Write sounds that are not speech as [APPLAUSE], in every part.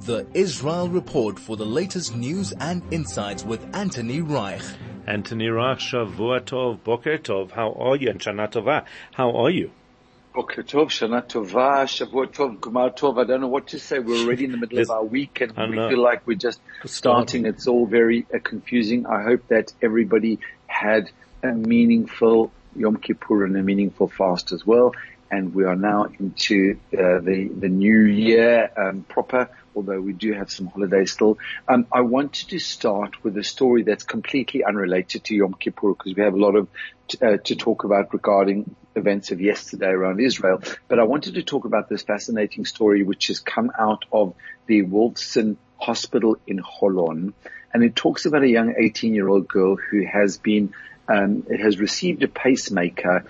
The Israel Report for the latest news and insights with Anthony Reich. Anthony Reich, Shavua Tov, Boker Tov, how are you? And Shana Tova, how are you? Boker Tov, Shana Tova, Shavua Tov, Gmar Tov. I don't know what to say. We're already in the middle of [LAUGHS] our week and we feel like we're just starting. It's all very uh, confusing. I hope that everybody had a meaningful Yom Kippur and a meaningful fast as well. And we are now into uh, the the new year um, proper, although we do have some holidays still. Um, I wanted to start with a story that's completely unrelated to Yom Kippur because we have a lot of t- uh, to talk about regarding events of yesterday around Israel. But I wanted to talk about this fascinating story which has come out of the Wolfson Hospital in Holon, and it talks about a young 18 year old girl who has been um, has received a pacemaker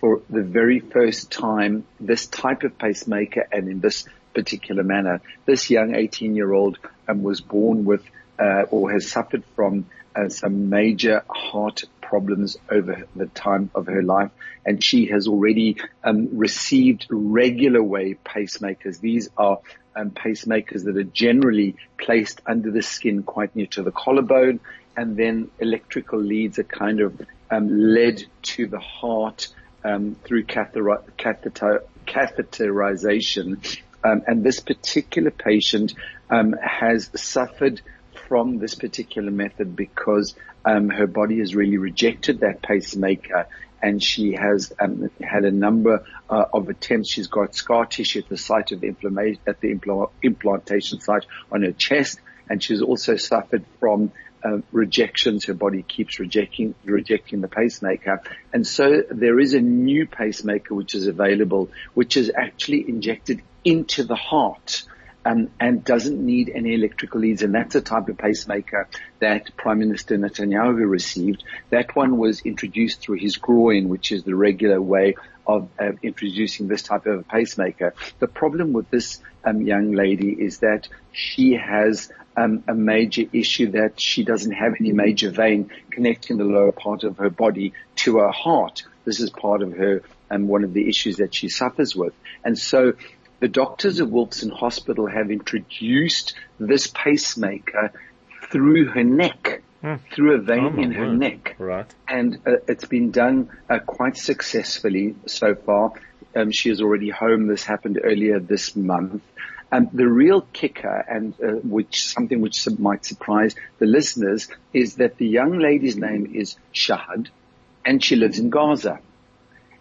for the very first time, this type of pacemaker and in this particular manner. This young 18 year old um, was born with uh, or has suffered from uh, some major heart problems over the time of her life, and she has already um, received regular wave pacemakers. These are um, pacemakers that are generally placed under the skin, quite near to the collarbone, and then electrical leads are kind of um, led to the heart um, through catheter, catheter, catheterization. Um, and this particular patient um, has suffered from this particular method because um, her body has really rejected that pacemaker and she has um, had a number uh, of attempts. She's got scar tissue at the site of the inflammation, at the impl- implantation site on her chest, and she's also suffered from uh, rejections. Her body keeps rejecting rejecting the pacemaker, and so there is a new pacemaker which is available, which is actually injected into the heart. Um, and doesn't need any electrical leads. And that's the type of pacemaker that Prime Minister Netanyahu received. That one was introduced through his groin, which is the regular way of uh, introducing this type of a pacemaker. The problem with this um, young lady is that she has um, a major issue that she doesn't have any major vein connecting the lower part of her body to her heart. This is part of her um, one of the issues that she suffers with, and so the doctors at Wolfson Hospital have introduced this pacemaker through her neck, hmm. through a vein oh, in her word. neck. Right. And uh, it's been done uh, quite successfully so far. Um, she is already home. This happened earlier this month. Um, the real kicker, and uh, which something which might surprise the listeners, is that the young lady's name is Shahad, and she lives in Gaza,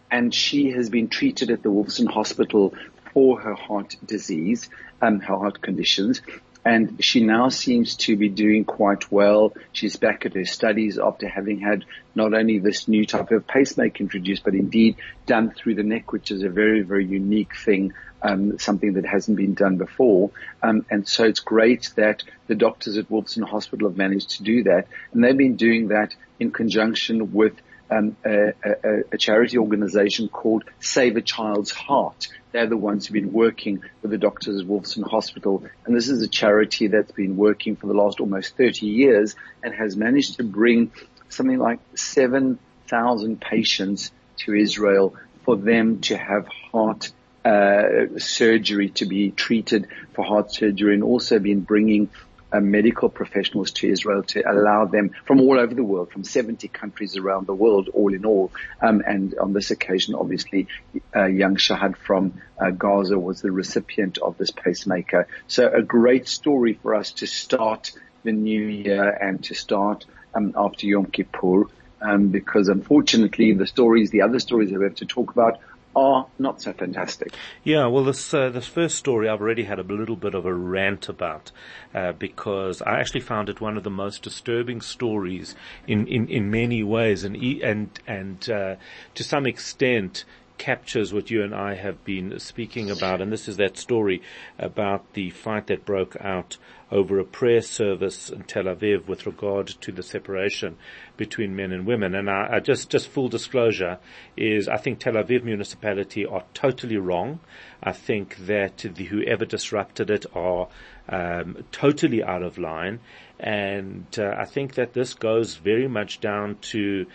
and she has been treated at the Wolfson Hospital for her heart disease, um, her heart conditions. And she now seems to be doing quite well. She's back at her studies after having had not only this new type of pacemaker introduced, but indeed done through the neck, which is a very, very unique thing, um, something that hasn't been done before. Um, and so it's great that the doctors at Wolfson Hospital have managed to do that. And they've been doing that in conjunction with um, a, a, a, charity organization called Save a Child's Heart. They're the ones who've been working with the doctors at Wolfson Hospital. And this is a charity that's been working for the last almost 30 years and has managed to bring something like 7,000 patients to Israel for them to have heart uh, surgery to be treated for heart surgery and also been bringing uh, medical professionals to Israel to allow them from all over the world, from 70 countries around the world, all in all. Um, and on this occasion, obviously, uh, young Shahad from uh, Gaza was the recipient of this pacemaker. So a great story for us to start the new year and to start um, after Yom Kippur. Um, because unfortunately the stories, the other stories that we have to talk about are not so fantastic. Yeah, well, this uh, this first story I've already had a little bit of a rant about uh, because I actually found it one of the most disturbing stories in in, in many ways, and and and uh, to some extent captures what you and I have been speaking about, and this is that story about the fight that broke out over a prayer service in Tel Aviv with regard to the separation between men and women. And I, I just, just full disclosure is I think Tel Aviv municipality are totally wrong. I think that the, whoever disrupted it are um, totally out of line. And uh, I think that this goes very much down to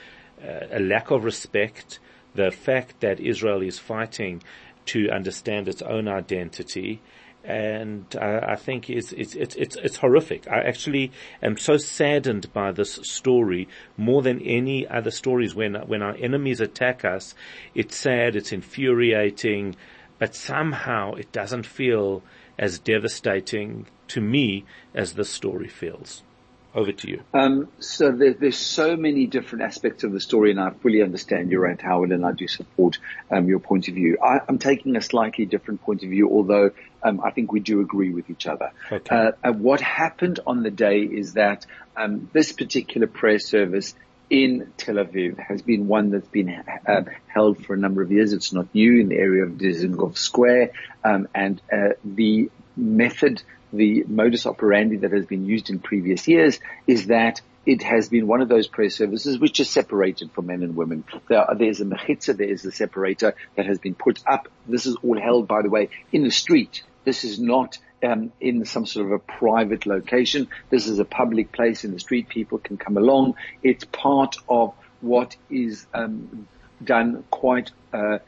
uh, a lack of respect, the fact that Israel is fighting to understand its own identity, and uh, I think it's, it's it's it's it's horrific. I actually am so saddened by this story more than any other stories. When when our enemies attack us, it's sad, it's infuriating, but somehow it doesn't feel as devastating to me as this story feels. Over to you. Um, so there, there's so many different aspects of the story, and I fully understand your rant, Howard, and I do support um, your point of view. I, am taking a slightly different point of view, although um, I think we do agree with each other. Okay. Uh, uh, what happened on the day is that um, this particular prayer service in Tel Aviv has been one that's been uh, held for a number of years. It's not new in the area of Dizengoff Square, um, and uh, the method the modus operandi that has been used in previous years is that it has been one of those prayer services which is separated for men and women. There, there's a mechitza, there is a separator that has been put up. This is all held, by the way, in the street. This is not um, in some sort of a private location. This is a public place in the street. People can come along. It's part of what is um, done quite uh,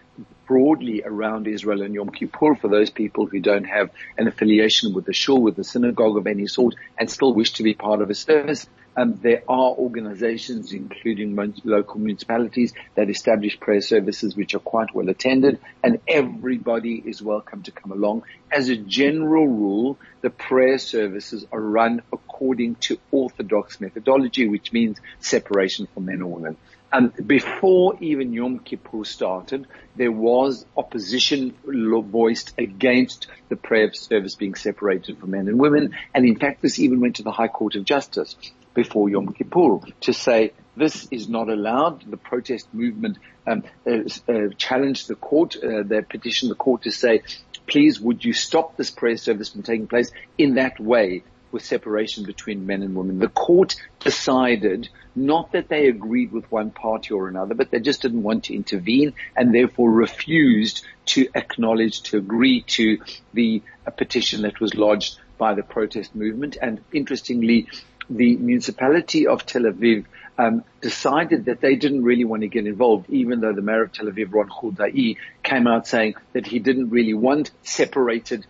broadly around Israel and Yom Kippur for those people who don't have an affiliation with the shul, with the synagogue of any sort, and still wish to be part of a service. Um, there are organizations, including local municipalities, that establish prayer services which are quite well attended, and everybody is welcome to come along. As a general rule, the prayer services are run according to Orthodox methodology, which means separation for men and women. And before even Yom Kippur started, there was opposition voiced against the prayer service being separated for men and women. And in fact, this even went to the High Court of Justice before Yom Kippur to say this is not allowed. The protest movement um, uh, uh, challenged the court. Uh, they petitioned the court to say, please, would you stop this prayer service from taking place in that way? With separation between men and women. The court decided not that they agreed with one party or another, but they just didn't want to intervene and therefore refused to acknowledge, to agree to the petition that was lodged by the protest movement. And interestingly, the municipality of Tel Aviv um, decided that they didn't really want to get involved, even though the mayor of Tel Aviv, Ron Huldai, came out saying that he didn't really want separated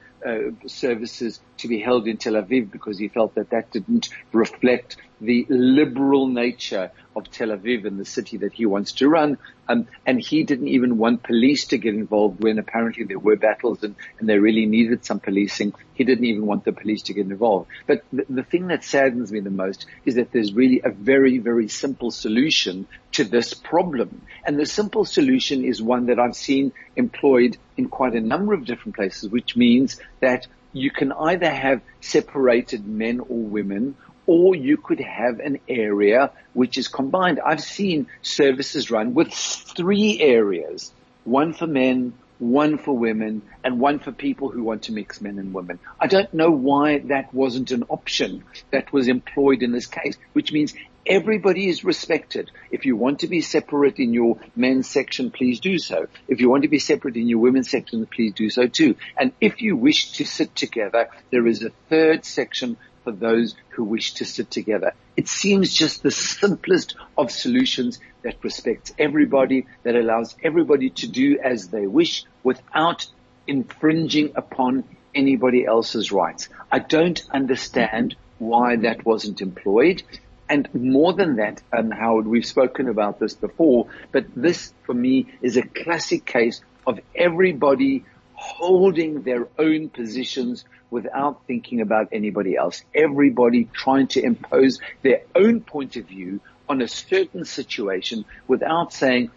services to be held in Tel Aviv because he felt that that didn't reflect the liberal nature of Tel Aviv and the city that he wants to run. Um, and he didn't even want police to get involved when apparently there were battles and, and they really needed some policing. He didn't even want the police to get involved. But the thing that saddens me the most is that there's really a very, very simple solution to this problem. And the simple solution is one that I've seen employed in quite a number of different places, which means that you can either have separated men or women or you could have an area which is combined. I've seen services run with three areas, one for men, one for women, and one for people who want to mix men and women. I don't know why that wasn't an option that was employed in this case, which means Everybody is respected. If you want to be separate in your men's section, please do so. If you want to be separate in your women's section, please do so too. And if you wish to sit together, there is a third section for those who wish to sit together. It seems just the simplest of solutions that respects everybody, that allows everybody to do as they wish without infringing upon anybody else's rights. I don't understand why that wasn't employed. And more than that, um, Howard, we've spoken about this before, but this for me is a classic case of everybody holding their own positions without thinking about anybody else. Everybody trying to impose their own point of view on a certain situation without saying,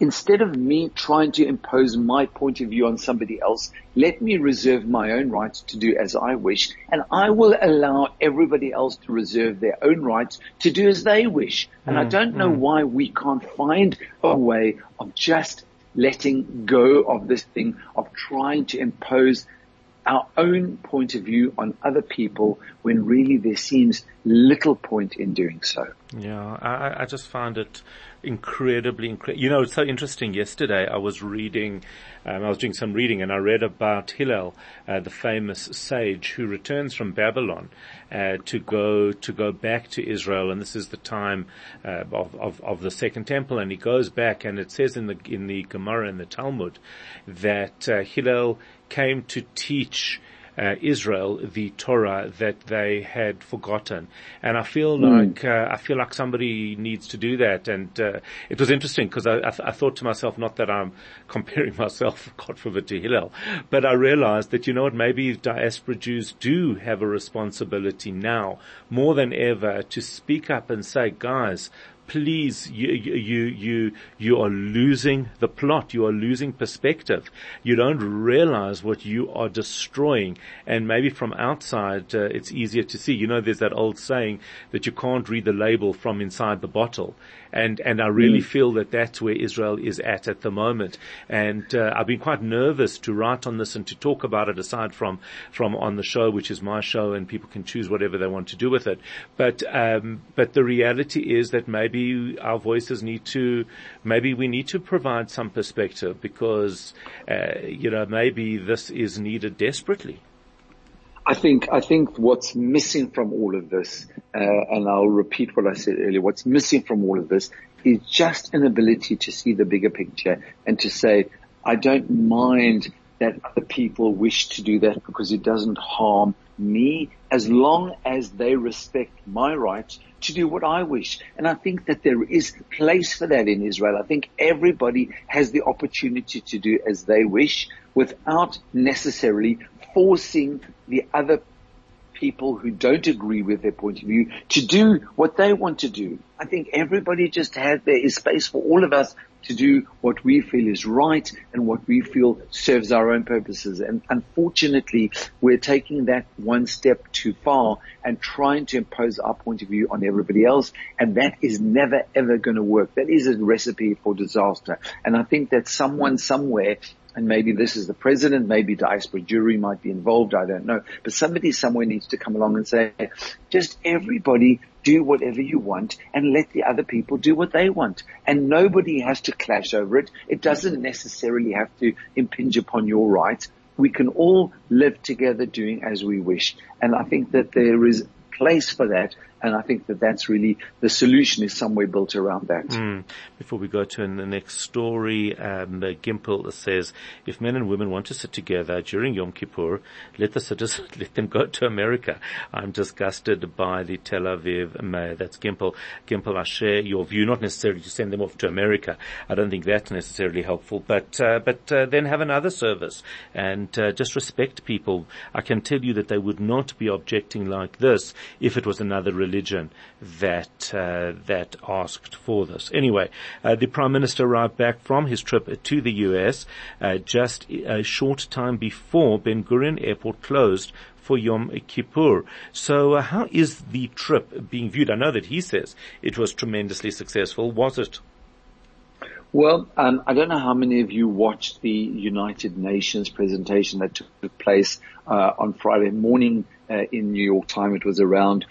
instead of me trying to impose my point of view on somebody else, let me reserve my own rights to do as I wish, and I will allow everybody else to reserve their own rights to do as they wish. And mm, I don't know mm. why we can't find a way of just letting go of this thing of trying to impose our own point of view on other people when really there seems little point in doing so. Yeah, I, I just found it incredibly, incredible. You know, it's so interesting. Yesterday I was reading, um, I was doing some reading and I read about Hillel, uh, the famous sage who returns from Babylon, uh, to go, to go back to Israel. And this is the time, uh, of, of, of the second temple. And he goes back and it says in the, in the Gemara and the Talmud that, uh, Hillel came to teach uh, Israel the Torah that they had forgotten. And I feel mm. like uh, I feel like somebody needs to do that. And uh, it was interesting because I, I, th- I, thought to myself, not that I'm [LAUGHS] comparing myself, God forbid, to Hillel, but I realized that you know what, maybe diaspora Jews do have a responsibility now more than ever to speak up and say, guys, please, you, you, you, you are losing the plot. You are losing perspective. You don't realize what you are destroying. And maybe from outside, uh, it's easier to see. You know, there's that old saying that you can't read the label from inside the bottle. And, and I really mm. feel that that's where Israel is at at the moment. And, uh, I've been quite nervous to write on this and to talk about it aside from, from on the show, which is my show and people can choose whatever they want to do with it. But, um, but the reality is that maybe our voices need to, maybe we need to provide some perspective because, uh, you know, maybe this is needed desperately. I think I think what's missing from all of this, uh, and I'll repeat what I said earlier. What's missing from all of this is just an ability to see the bigger picture and to say, I don't mind that other people wish to do that because it doesn't harm me as long as they respect my rights to do what I wish. And I think that there is place for that in Israel. I think everybody has the opportunity to do as they wish without necessarily forcing the other people who don't agree with their point of view to do what they want to do. I think everybody just has, there is space for all of us to do what we feel is right and what we feel serves our own purposes. And unfortunately, we're taking that one step too far and trying to impose our point of view on everybody else. And that is never ever going to work. That is a recipe for disaster. And I think that someone somewhere and maybe this is the president, maybe diaspora Jewry might be involved, I don't know. But somebody somewhere needs to come along and say, just everybody do whatever you want and let the other people do what they want. And nobody has to clash over it. It doesn't necessarily have to impinge upon your rights. We can all live together doing as we wish. And I think that there is place for that and I think that that's really the solution is somewhere built around that. Mm. Before we go to the next story, um, Gimple says, if men and women want to sit together during Yom Kippur, let the citizens, [LAUGHS] let them go to America. I'm disgusted by the Tel Aviv mayor. That's Gimple. Gimple, I share your view, not necessarily to send them off to America. I don't think that's necessarily helpful, but, uh, but, uh, then have another service and, uh, just respect people. I can tell you that they would not be objecting like this if it was another religion religion that uh, that asked for this. Anyway, uh, the prime minister arrived back from his trip to the U.S. Uh, just a short time before Ben Gurion Airport closed for Yom Kippur. So, uh, how is the trip being viewed? I know that he says it was tremendously successful. Was it? Well, um, I don't know how many of you watched the United Nations presentation that took place uh, on Friday morning uh, in New York time. It was around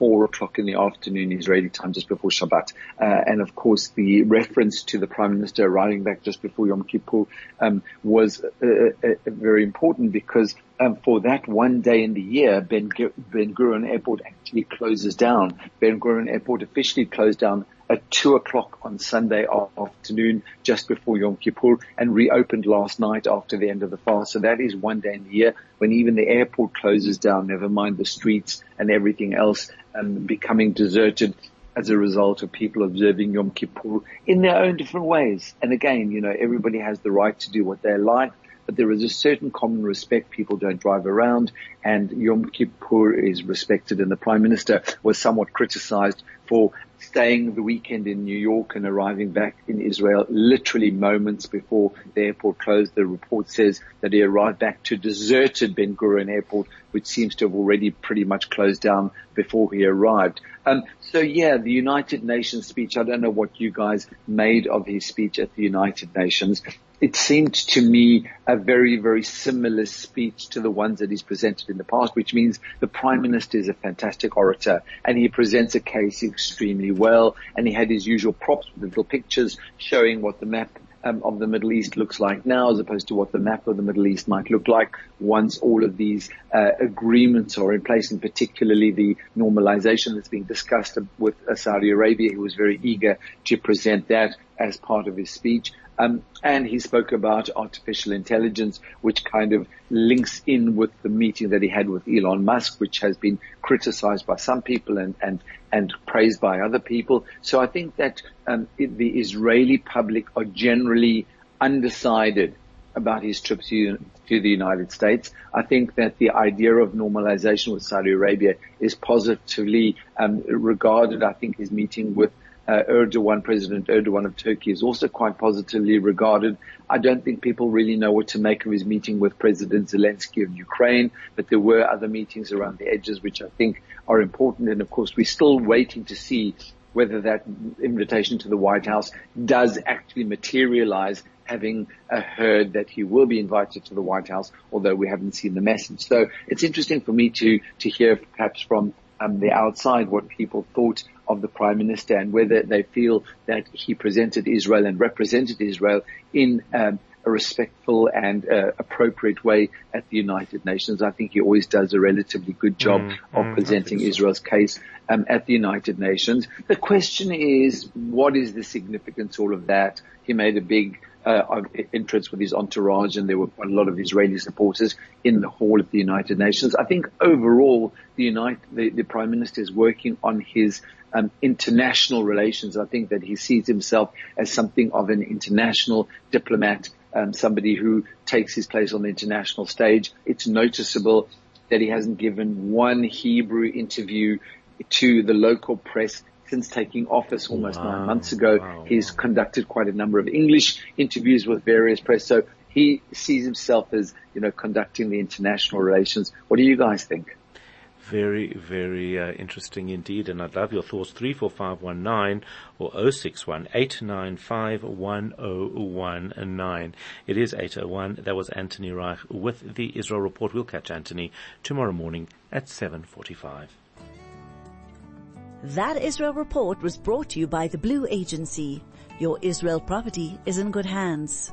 four o'clock in the afternoon Israeli time just before Shabbat. Uh, and of course the reference to the Prime Minister arriving back just before Yom Kippur um, was uh, uh, uh very important because um, for that one day in the year, Ben, ben Gurion Airport actually closes down. Ben Gurion Airport officially closed down at two o'clock on Sunday afternoon, just before Yom Kippur, and reopened last night after the end of the fast. So that is one day in the year when even the airport closes down, never mind the streets and everything else um, becoming deserted as a result of people observing Yom Kippur in their own different ways. And again, you know, everybody has the right to do what they like. But there is a certain common respect. People don't drive around and Yom Kippur is respected and the Prime Minister was somewhat criticized for staying the weekend in New York and arriving back in Israel literally moments before the airport closed. The report says that he arrived back to deserted Ben Gurion Airport, which seems to have already pretty much closed down before he arrived. Um, so yeah, the United Nations speech, I don't know what you guys made of his speech at the United Nations it seemed to me a very, very similar speech to the ones that he's presented in the past, which means the Prime Minister is a fantastic orator and he presents a case extremely well and he had his usual props with little pictures showing what the map um, of the Middle East looks like now as opposed to what the map of the Middle East might look like once all of these uh, agreements are in place and particularly the normalization that's being discussed with uh, Saudi Arabia. He was very eager to present that as part of his speech. Um, and he spoke about artificial intelligence, which kind of links in with the meeting that he had with Elon Musk, which has been criticized by some people and and and praised by other people. So I think that um, it, the Israeli public are generally undecided about his trip to, to the United States. I think that the idea of normalization with Saudi Arabia is positively um, regarded. I think his meeting with uh, Erdogan, President Erdogan of Turkey is also quite positively regarded. I don't think people really know what to make of his meeting with President Zelensky of Ukraine, but there were other meetings around the edges which I think are important. And of course, we're still waiting to see whether that invitation to the White House does actually materialize having uh, heard that he will be invited to the White House, although we haven't seen the message. So it's interesting for me to, to hear perhaps from um, the outside what people thought of the prime minister and whether they feel that he presented Israel and represented Israel in um, a respectful and uh, appropriate way at the United Nations. I think he always does a relatively good job mm, of mm, presenting so. Israel's case um, at the United Nations. The question is, what is the significance of all of that? He made a big uh, entrance with his entourage, and there were quite a lot of Israeli supporters in the hall of the United Nations. I think overall, the United, the, the Prime Minister is working on his um, international relations. I think that he sees himself as something of an international diplomat, um, somebody who takes his place on the international stage. It's noticeable that he hasn't given one Hebrew interview to the local press since taking office almost wow. nine months ago. Wow. He's conducted quite a number of English interviews with various press. So he sees himself as, you know, conducting the international relations. What do you guys think? Very, very uh, interesting indeed. And I'd love your thoughts. 34519 or 061 It is 801. That was Anthony Reich with the Israel Report. We'll catch Anthony tomorrow morning at 745. That Israel report was brought to you by the Blue Agency. Your Israel property is in good hands.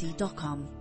bbc.com.